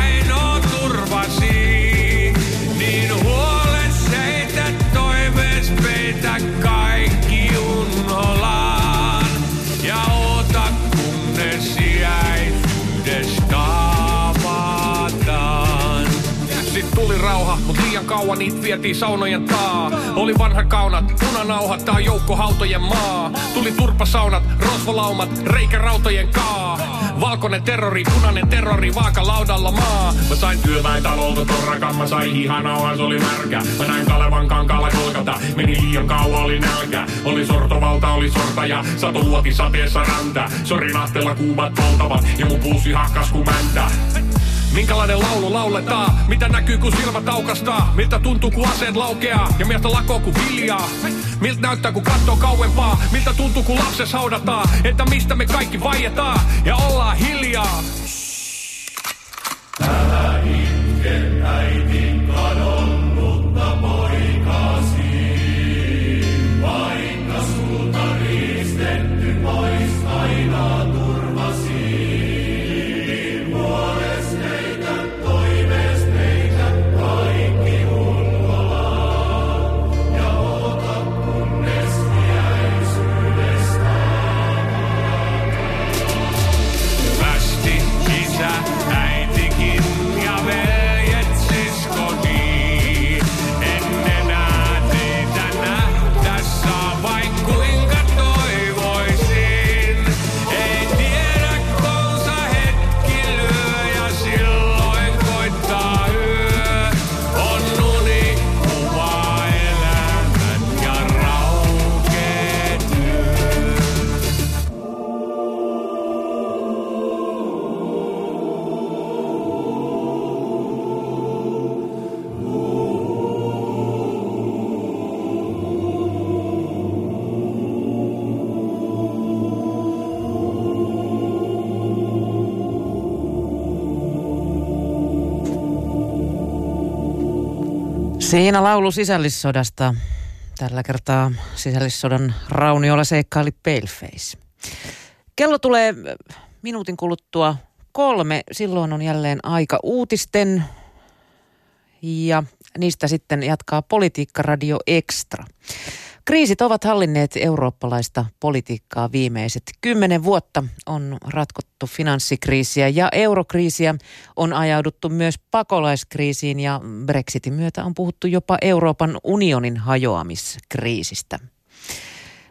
kauan niitä vietiin saunojen taa. Oli vanha kaunat, punanauhat, tää joukko hautojen maa. Tuli turpasaunat, rosvolaumat, reikä-rautojen kaa. Valkoinen terrori, punainen terrori, vaakalaudalla maa. Mä sain työväen talolta torrakan, mä sain hihanauhan, se oli märkä. Mä näin Kalevan kankaalla kolkata, meni liian kauan, oli nälkä. Oli sortovalta, oli sortaja, sato luoti sateessa räntä. Sori nahtella kuumat poltavat, ja mun puusi hakkas ku mäntä. Minkälainen laulu lauletaan? Mitä näkyy kun silmät aukastaa? Miltä tuntuu kun aseet laukeaa? Ja miltä lakoo kun viljaa? Miltä näyttää kun katsoo kauempaa? Miltä tuntuu kun lapses haudataan? Entä mistä me kaikki vaietaan? Ja ollaan hiljaa? Västi, Siinä laulu sisällissodasta. Tällä kertaa sisällissodan rauniolla seikkaili Paleface. Kello tulee äh, minuutin kuluttua kolme. Silloin on jälleen aika uutisten ja niistä sitten jatkaa Politiikka-radio Extra. Kriisit ovat hallinneet eurooppalaista politiikkaa viimeiset kymmenen vuotta. On ratkottu finanssikriisiä ja eurokriisiä. On ajauduttu myös pakolaiskriisiin ja Brexitin myötä on puhuttu jopa Euroopan unionin hajoamiskriisistä.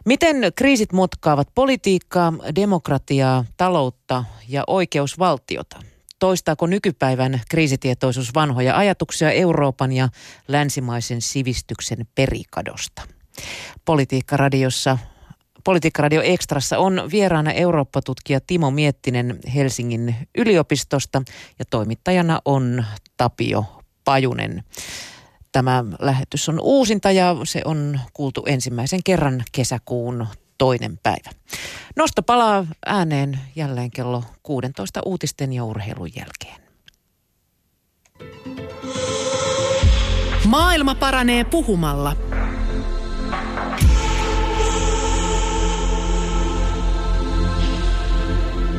Miten kriisit mutkaavat politiikkaa, demokratiaa, taloutta ja oikeusvaltiota? Toistaako nykypäivän kriisitietoisuus vanhoja ajatuksia Euroopan ja länsimaisen sivistyksen perikadosta? Politiikkaradiossa Politiikkaradio Ekstrassa on vieraana Eurooppa-tutkija Timo Miettinen Helsingin yliopistosta ja toimittajana on Tapio Pajunen. Tämä lähetys on uusinta ja se on kuultu ensimmäisen kerran kesäkuun toinen päivä. Nosto palaa ääneen jälleen kello 16 uutisten ja urheilun jälkeen. Maailma paranee puhumalla.